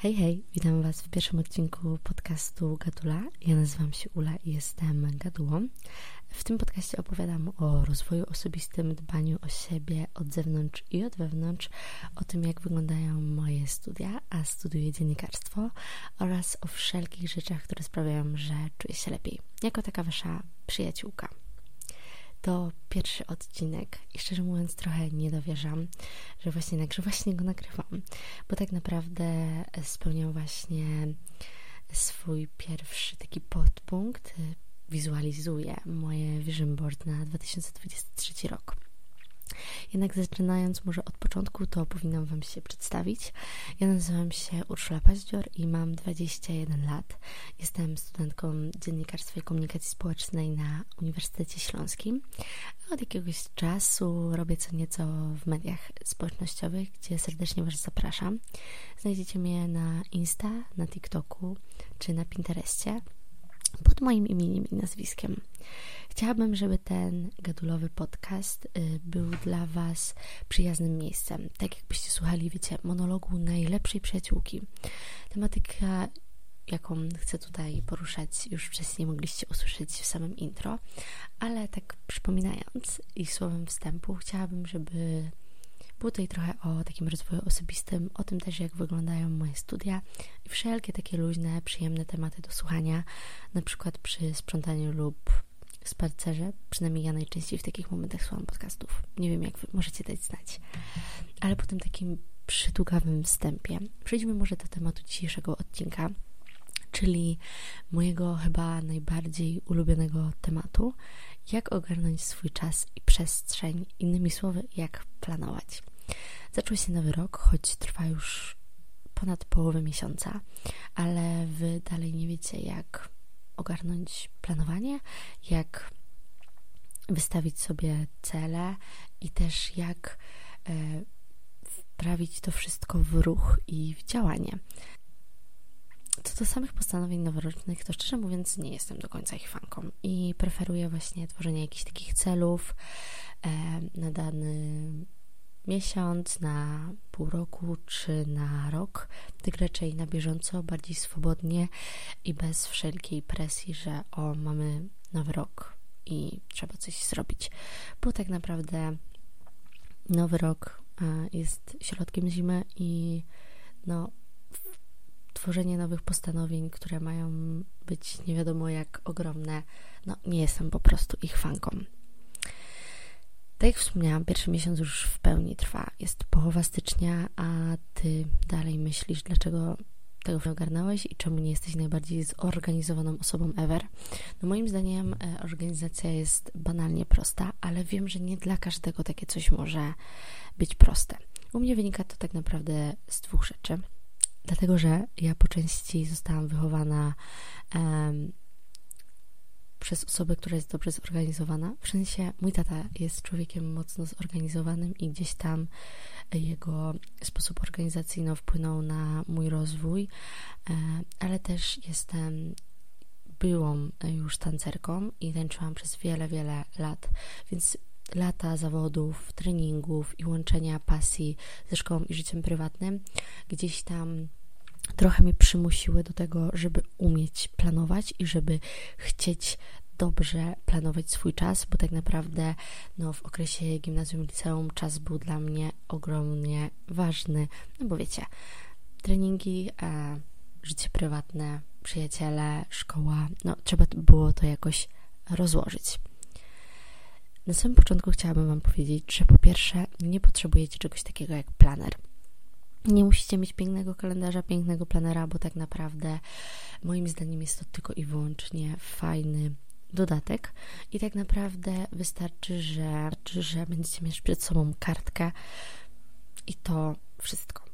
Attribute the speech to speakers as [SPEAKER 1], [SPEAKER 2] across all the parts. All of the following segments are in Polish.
[SPEAKER 1] Hej, hej, witam Was w pierwszym odcinku podcastu Gadula. Ja nazywam się Ula i jestem Gadułą. W tym podcaście opowiadam o rozwoju osobistym, dbaniu o siebie od zewnątrz i od wewnątrz, o tym, jak wyglądają moje studia, a studiuję dziennikarstwo, oraz o wszelkich rzeczach, które sprawiają, że czuję się lepiej. Jako taka Wasza przyjaciółka to pierwszy odcinek i szczerze mówiąc trochę nie dowierzam, że właśnie, że właśnie go nagrywam, bo tak naprawdę spełniam właśnie swój pierwszy taki podpunkt, wizualizuję moje vision board na 2023 rok. Jednak zaczynając może od początku, to powinnam Wam się przedstawić. Ja nazywam się Urszula Paździor i mam 21 lat. Jestem studentką dziennikarstwa i komunikacji społecznej na Uniwersytecie Śląskim. Od jakiegoś czasu robię co nieco w mediach społecznościowych, gdzie serdecznie Was zapraszam. Znajdziecie mnie na Insta, na TikToku czy na Pinterestie pod moim imieniem i nazwiskiem. Chciałabym, żeby ten gadulowy podcast y, był dla Was przyjaznym miejscem. Tak jakbyście słuchali, wiecie, monologu najlepszej przyjaciółki. Tematyka, jaką chcę tutaj poruszać, już wcześniej mogliście usłyszeć w samym intro, ale tak przypominając i słowem wstępu, chciałabym, żeby było tutaj trochę o takim rozwoju osobistym, o tym też, jak wyglądają moje studia i wszelkie takie luźne, przyjemne tematy do słuchania, na przykład przy sprzątaniu lub spacerze. Przynajmniej ja najczęściej w takich momentach słucham podcastów. Nie wiem, jak wy możecie dać znać. Ale po tym takim przydługawym wstępie przejdźmy może do tematu dzisiejszego odcinka, czyli mojego chyba najbardziej ulubionego tematu, jak ogarnąć swój czas i przestrzeń, innymi słowy, jak planować. Zaczął się nowy rok, choć trwa już ponad połowę miesiąca, ale wy dalej nie wiecie, jak ogarnąć planowanie, jak wystawić sobie cele i też jak e, wprawić to wszystko w ruch i w działanie. Co do samych postanowień noworocznych, to szczerze mówiąc nie jestem do końca ich fanką i preferuję właśnie tworzenie jakichś takich celów e, na dany miesiąc, na pół roku czy na rok, tak raczej na bieżąco, bardziej swobodnie i bez wszelkiej presji, że o, mamy nowy rok i trzeba coś zrobić. Bo tak naprawdę nowy rok e, jest środkiem zimy i no, tworzenie nowych postanowień, które mają być nie wiadomo jak ogromne, no nie jestem po prostu ich fanką. Tak jak wspomniałam, pierwszy miesiąc już w pełni trwa. Jest połowa stycznia, a ty dalej myślisz, dlaczego tego nie ogarnąłeś i czemu nie jesteś najbardziej zorganizowaną osobą ever. No moim zdaniem e, organizacja jest banalnie prosta, ale wiem, że nie dla każdego takie coś może być proste. U mnie wynika to tak naprawdę z dwóch rzeczy. Dlatego, że ja po części zostałam wychowana um, przez osobę, która jest dobrze zorganizowana. W sensie mój tata jest człowiekiem mocno zorganizowanym i gdzieś tam jego sposób organizacyjny wpłynął na mój rozwój, e, ale też jestem byłą już tancerką i tańczyłam przez wiele, wiele lat, więc lata zawodów, treningów i łączenia pasji ze szkołą i życiem prywatnym gdzieś tam trochę mnie przymusiły do tego, żeby umieć planować i żeby chcieć dobrze planować swój czas, bo tak naprawdę no, w okresie gimnazjum liceum czas był dla mnie ogromnie ważny, no bo wiecie, treningi, e, życie prywatne, przyjaciele, szkoła, no trzeba było to jakoś rozłożyć. Na samym początku chciałabym Wam powiedzieć, że po pierwsze nie potrzebujecie czegoś takiego jak planer. Nie musicie mieć pięknego kalendarza, pięknego planera, bo tak naprawdę moim zdaniem jest to tylko i wyłącznie fajny dodatek i tak naprawdę wystarczy, że, że będziecie mieć przed sobą kartkę i to wszystko.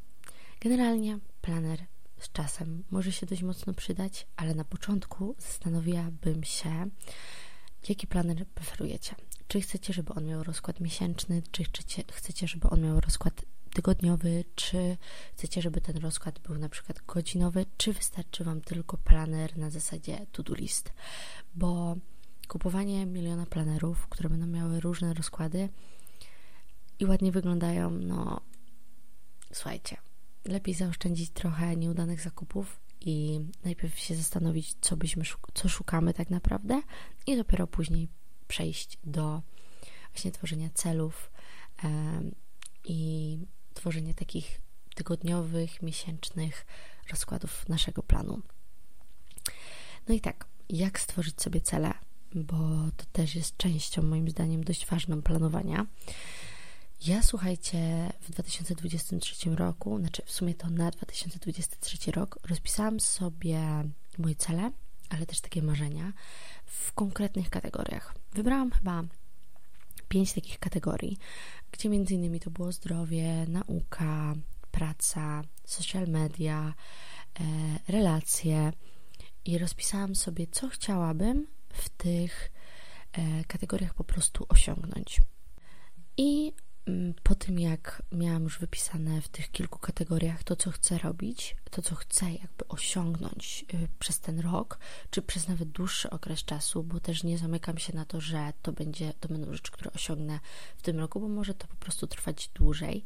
[SPEAKER 1] Generalnie planer z czasem może się dość mocno przydać, ale na początku zastanowiłabym się, jaki planer preferujecie. Czy chcecie, żeby on miał rozkład miesięczny, czy chcecie, chcecie żeby on miał rozkład tygodniowy, czy chcecie, żeby ten rozkład był na przykład godzinowy, czy wystarczy Wam tylko planer na zasadzie to-do list, bo kupowanie miliona planerów, które będą miały różne rozkłady i ładnie wyglądają, no słuchajcie, lepiej zaoszczędzić trochę nieudanych zakupów i najpierw się zastanowić, co byśmy, co szukamy tak naprawdę i dopiero później przejść do właśnie tworzenia celów i tworzenia takich tygodniowych, miesięcznych rozkładów naszego planu. No i tak, jak stworzyć sobie cele, bo to też jest częścią, moim zdaniem, dość ważną planowania. Ja słuchajcie, w 2023 roku, znaczy w sumie to na 2023 rok, rozpisałam sobie moje cele, ale też takie marzenia w konkretnych kategoriach. Wybrałam chyba pięć takich kategorii, gdzie między innymi to było zdrowie, nauka, praca, social media, e, relacje i rozpisałam sobie, co chciałabym w tych e, kategoriach po prostu osiągnąć. I po tym, jak miałam już wypisane w tych kilku kategoriach to, co chcę robić, to, co chcę jakby osiągnąć y, przez ten rok, czy przez nawet dłuższy okres czasu, bo też nie zamykam się na to, że to będzie, to będą rzeczy, które osiągnę w tym roku, bo może to po prostu trwać dłużej.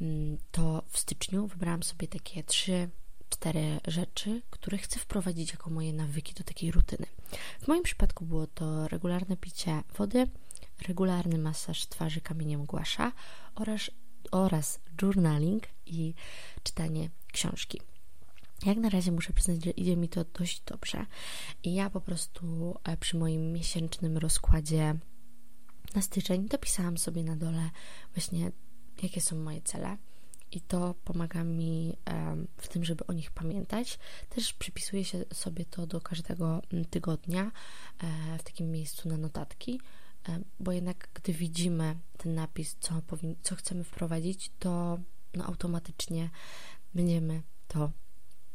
[SPEAKER 1] Mm, to w styczniu wybrałam sobie takie trzy cztery rzeczy, które chcę wprowadzić jako moje nawyki do takiej rutyny. W moim przypadku było to regularne picie wody, regularny masaż twarzy kamieniem głasza oraz, oraz journaling i czytanie książki. Jak na razie muszę przyznać, że idzie mi to dość dobrze i ja po prostu e, przy moim miesięcznym rozkładzie na styczeń dopisałam sobie na dole właśnie jakie są moje cele i to pomaga mi w tym, żeby o nich pamiętać. Też przypisuję sobie to do każdego tygodnia e, w takim miejscu na notatki, bo jednak gdy widzimy ten napis, co, powin- co chcemy wprowadzić, to no, automatycznie będziemy to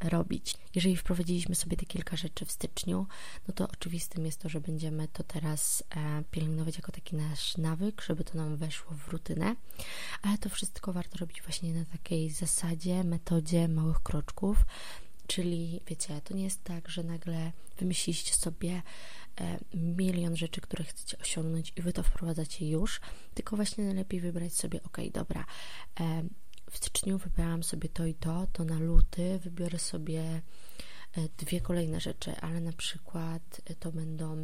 [SPEAKER 1] robić. Jeżeli wprowadziliśmy sobie te kilka rzeczy w styczniu, no to oczywistym jest to, że będziemy to teraz e, pielęgnować jako taki nasz nawyk, żeby to nam weszło w rutynę, ale to wszystko warto robić właśnie na takiej zasadzie, metodzie małych kroczków. Czyli wiecie, to nie jest tak, że nagle wymyśliliście sobie e, milion rzeczy, które chcecie osiągnąć i wy to wprowadzacie już, tylko właśnie najlepiej wybrać sobie, ok, dobra, e, w styczniu wybrałam sobie to i to, to na luty wybiorę sobie e, dwie kolejne rzeczy, ale na przykład e, to będą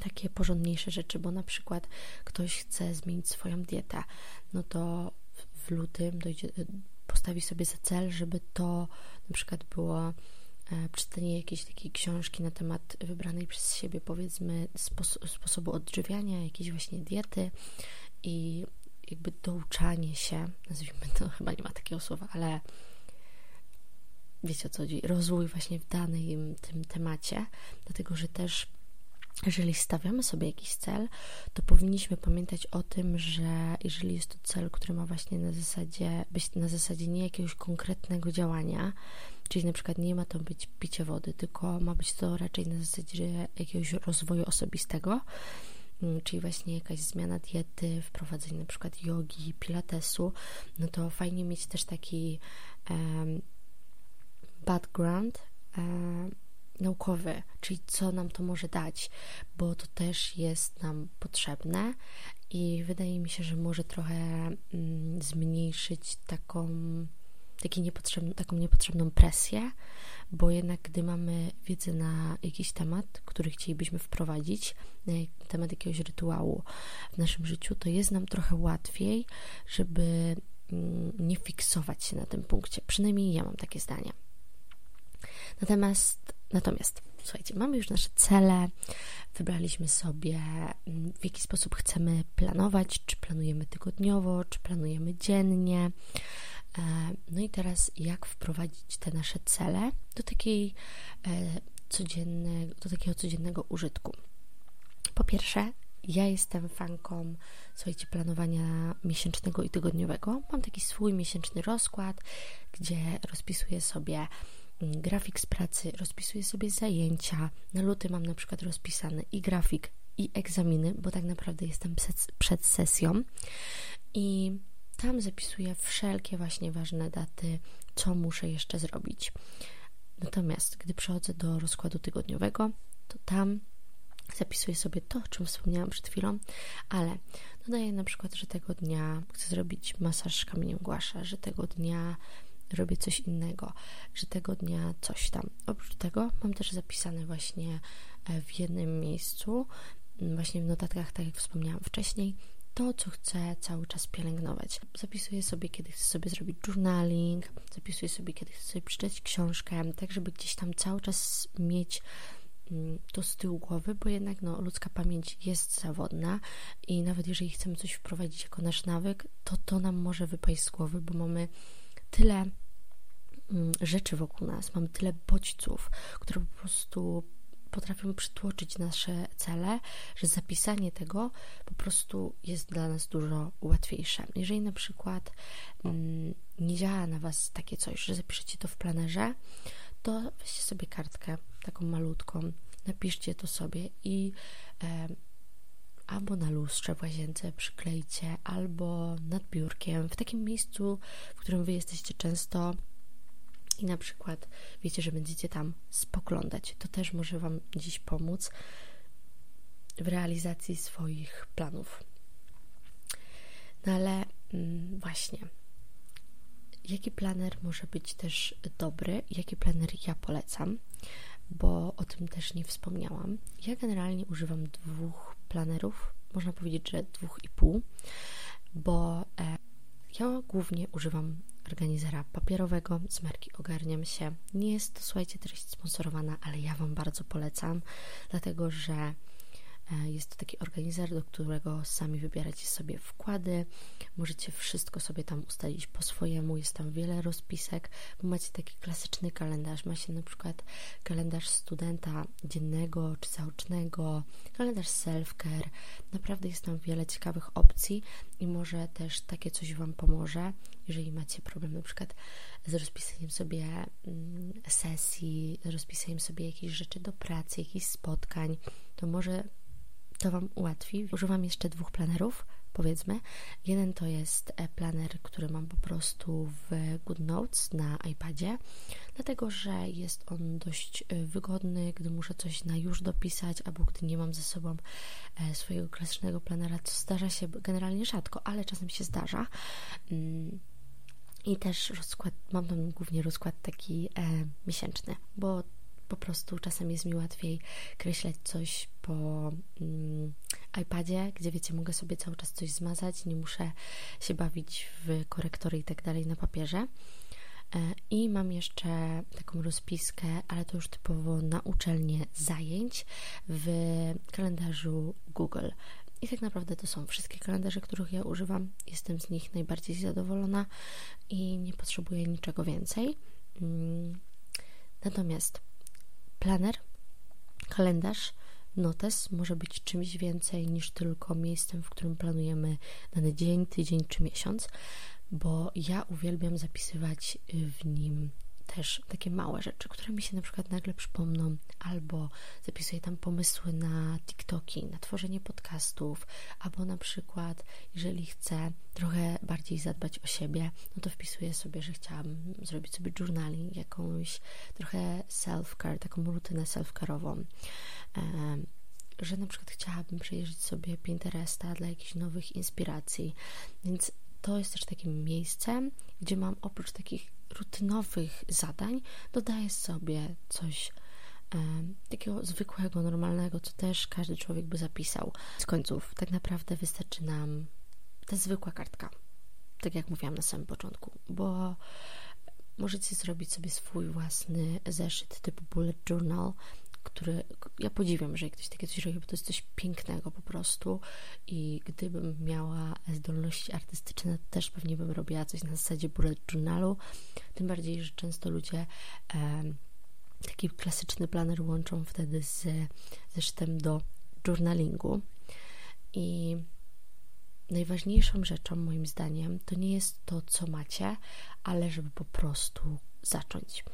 [SPEAKER 1] takie porządniejsze rzeczy, bo na przykład ktoś chce zmienić swoją dietę, no to w lutym dojdzie, e, postawi sobie za cel, żeby to na przykład było przeczytanie jakiejś takiej książki na temat wybranej przez siebie, powiedzmy, sposobu odżywiania, jakiejś właśnie diety i jakby douczanie się, nazwijmy to, chyba nie ma takiego słowa, ale wiecie o co chodzi, rozwój właśnie w danym tym temacie, dlatego że też jeżeli stawiamy sobie jakiś cel, to powinniśmy pamiętać o tym, że jeżeli jest to cel, który ma właśnie na zasadzie być na zasadzie nie jakiegoś konkretnego działania, czyli na przykład nie ma to być picie wody, tylko ma być to raczej na zasadzie jakiegoś rozwoju osobistego, Mm, czyli właśnie jakaś zmiana diety, wprowadzenie na przykład jogi, pilatesu, no to fajnie mieć też taki um, background um, naukowy, czyli co nam to może dać, bo to też jest nam potrzebne i wydaje mi się, że może trochę mm, zmniejszyć taką, taki niepotrzebny, taką niepotrzebną presję, bo jednak gdy mamy wiedzę na jakiś temat, który chcielibyśmy wprowadzić, temat jakiegoś rytuału w naszym życiu, to jest nam trochę łatwiej, żeby mm, nie fiksować się na tym punkcie. Przynajmniej ja mam takie zdanie. Natomiast, natomiast słuchajcie, mamy już nasze cele, wybraliśmy sobie, mm, w jaki sposób chcemy planować, czy planujemy tygodniowo, czy planujemy dziennie. E, no i teraz, jak wprowadzić te nasze cele do takiej e, codziennego, do takiego codziennego użytku. Po pierwsze, ja jestem fanką, słuchajcie, planowania miesięcznego i tygodniowego. Mam taki swój miesięczny rozkład, gdzie rozpisuję sobie mm, grafik z pracy, rozpisuję sobie zajęcia. Na luty mam na przykład rozpisany i grafik, i egzaminy, bo tak naprawdę jestem przed, przed sesją. I tam zapisuję wszelkie właśnie ważne daty, co muszę jeszcze zrobić. Natomiast gdy przechodzę do rozkładu tygodniowego, to tam zapisuję sobie to, o czym wspomniałam przed chwilą, ale dodaję na przykład, że tego dnia chcę zrobić masaż kamieniem głasza, że tego dnia robię coś innego, że tego dnia coś tam. Oprócz tego mam też zapisane właśnie e, w jednym miejscu, właśnie w notatkach, tak jak wspomniałam wcześniej, to, co chcę cały czas pielęgnować. Zapisuję sobie, kiedy chcę sobie zrobić journaling, zapisuję sobie, kiedy chcę sobie przeczytać książkę, tak żeby gdzieś tam cały czas mieć mm, to z tyłu głowy, bo jednak no, ludzka pamięć jest zawodna i nawet jeżeli chcemy coś wprowadzić jako nasz nawyk, to to nam może wypaść z głowy, bo mamy tyle mm, rzeczy wokół nas, mamy tyle bodźców, które po prostu potrafią przytłoczyć nasze cele, że zapisanie tego po prostu jest dla nas dużo łatwiejsze. Jeżeli na przykład mm, nie działa na Was takie coś, że zapiszecie to w planerze, to weźcie sobie kartkę, taką malutką, napiszcie to sobie i e, albo na lustrze w łazience przyklejcie, albo nad biurkiem, w takim miejscu, w którym Wy jesteście często i na przykład wiecie, że będziecie tam spoglądać. To też może Wam dziś pomóc w realizacji swoich planów. No ale mm, właśnie, jaki planer może być też dobry, jaki planer ja polecam, bo o tym też nie wspomniałam. Ja generalnie używam dwóch planerów, można powiedzieć, że dwóch i pół, bo e, ja głównie używam organizera papierowego z marki Ogarniam się. Nie jest to, słuchajcie, treść sponsorowana, ale ja Wam bardzo polecam, dlatego że jest to taki organizer, do którego sami wybieracie sobie wkłady. Możecie wszystko sobie tam ustalić po swojemu. Jest tam wiele rozpisek, bo macie taki klasyczny kalendarz. Macie na przykład kalendarz studenta dziennego czy zaocznego, kalendarz self-care. Naprawdę jest tam wiele ciekawych opcji i może też takie coś Wam pomoże, jeżeli macie problem na przykład z rozpisaniem sobie mm, sesji, z rozpisaniem sobie jakichś rzeczy do pracy, jakichś spotkań, to może to Wam ułatwi. Używam jeszcze dwóch planerów, powiedzmy. Jeden to jest e, planer, który mam po prostu w GoodNotes na iPadzie, dlatego że jest on dość e, wygodny, gdy muszę coś na już dopisać, albo gdy nie mam ze sobą e, swojego klasycznego planera, co zdarza się generalnie rzadko, ale czasem się zdarza. Mm, I też rozkład, mam tam głównie rozkład taki e, miesięczny, bo po prostu czasem jest mi łatwiej kreślać coś po mm, iPadzie, gdzie wiecie, mogę sobie cały czas coś zmazać, nie muszę się bawić w korektory i tak dalej na papierze. E, I mam jeszcze taką rozpiskę, ale to już typowo na uczelnię zajęć w kalendarzu Google. I tak naprawdę to są wszystkie kalendarze, których ja używam. Jestem z nich najbardziej zadowolona i nie potrzebuję niczego więcej. Mm, natomiast Planer, kalendarz, notes. Może być czymś więcej niż tylko miejscem, w którym planujemy dany dzień, tydzień czy miesiąc, bo ja uwielbiam zapisywać w nim też takie małe rzeczy, które mi się na przykład nagle przypomną, albo zapisuję tam pomysły na TikToki, na tworzenie podcastów, albo na przykład, jeżeli chcę trochę bardziej zadbać o siebie, no to wpisuję sobie, że chciałabym zrobić sobie journaling, jakąś trochę self-care, taką rutynę self-care'ową. że na przykład chciałabym przejrzeć sobie Pinteresta dla jakichś nowych inspiracji, więc to jest też takie miejsce, gdzie mam oprócz takich rutynowych zadań dodaję sobie coś e, takiego zwykłego, normalnego, co też każdy człowiek by zapisał. Z końców tak naprawdę wystarczy nam ta zwykła kartka, tak jak mówiłam na samym początku, bo możecie zrobić sobie swój własny zeszyt typu bullet journal, który ja podziwiam, że ktoś takie coś robi, bo to jest coś pięknego po prostu i gdybym miała zdolności artystyczne, też pewnie bym robiła coś na zasadzie bullet journalu, tym bardziej, że często ludzie e, taki klasyczny planer łączą wtedy z zeszytem do journalingu i najważniejszą rzeczą moim zdaniem to nie jest to, co macie, ale żeby po prostu zacząć.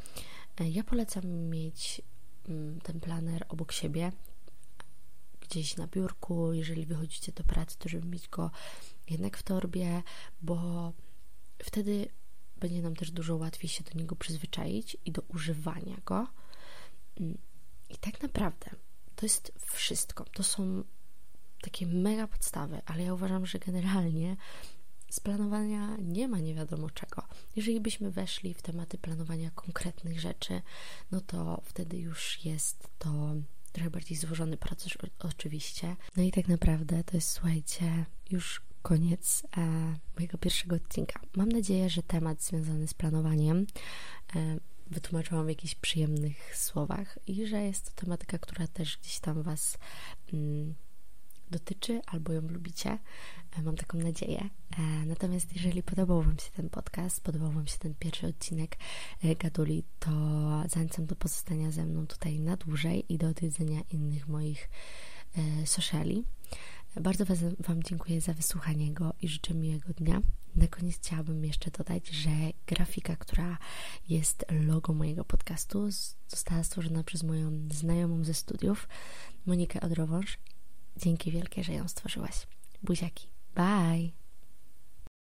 [SPEAKER 1] E, ja polecam mieć ten planer obok siebie, gdzieś na biurku, jeżeli wychodzicie do pracy, to żeby mieć go jednak w torbie, bo wtedy będzie nam też dużo łatwiej się do niego przyzwyczaić i do używania go. Mm, I tak naprawdę to jest wszystko. To są takie mega podstawy, ale ja uważam, że generalnie z planowania nie ma nie wiadomo czego. Jeżeli byśmy weszli w tematy planowania konkretnych rzeczy, no to wtedy już jest to trochę bardziej złożony proces, oczywiście. No i tak naprawdę to jest, słuchajcie, już koniec e, mojego pierwszego odcinka. Mam nadzieję, że temat związany z planowaniem e, wytłumaczyłam w jakichś przyjemnych słowach i że jest to tematyka, która też gdzieś tam Was mm, dotyczy albo ją lubicie. E, mam taką nadzieję. E, natomiast jeżeli podobał Wam się ten podcast, podobał Wam się ten pierwszy odcinek e, Gaduli, to zachęcam do pozostania ze mną tutaj na dłużej i do odwiedzenia innych moich sociali. Bardzo Wam dziękuję za wysłuchanie go i życzę miłego dnia. Na koniec chciałabym jeszcze dodać, że grafika, która jest logo mojego podcastu, została stworzona przez moją znajomą ze studiów, Monikę Odrowąż. Dzięki wielkie, że ją stworzyłaś. Buziaki. Bye!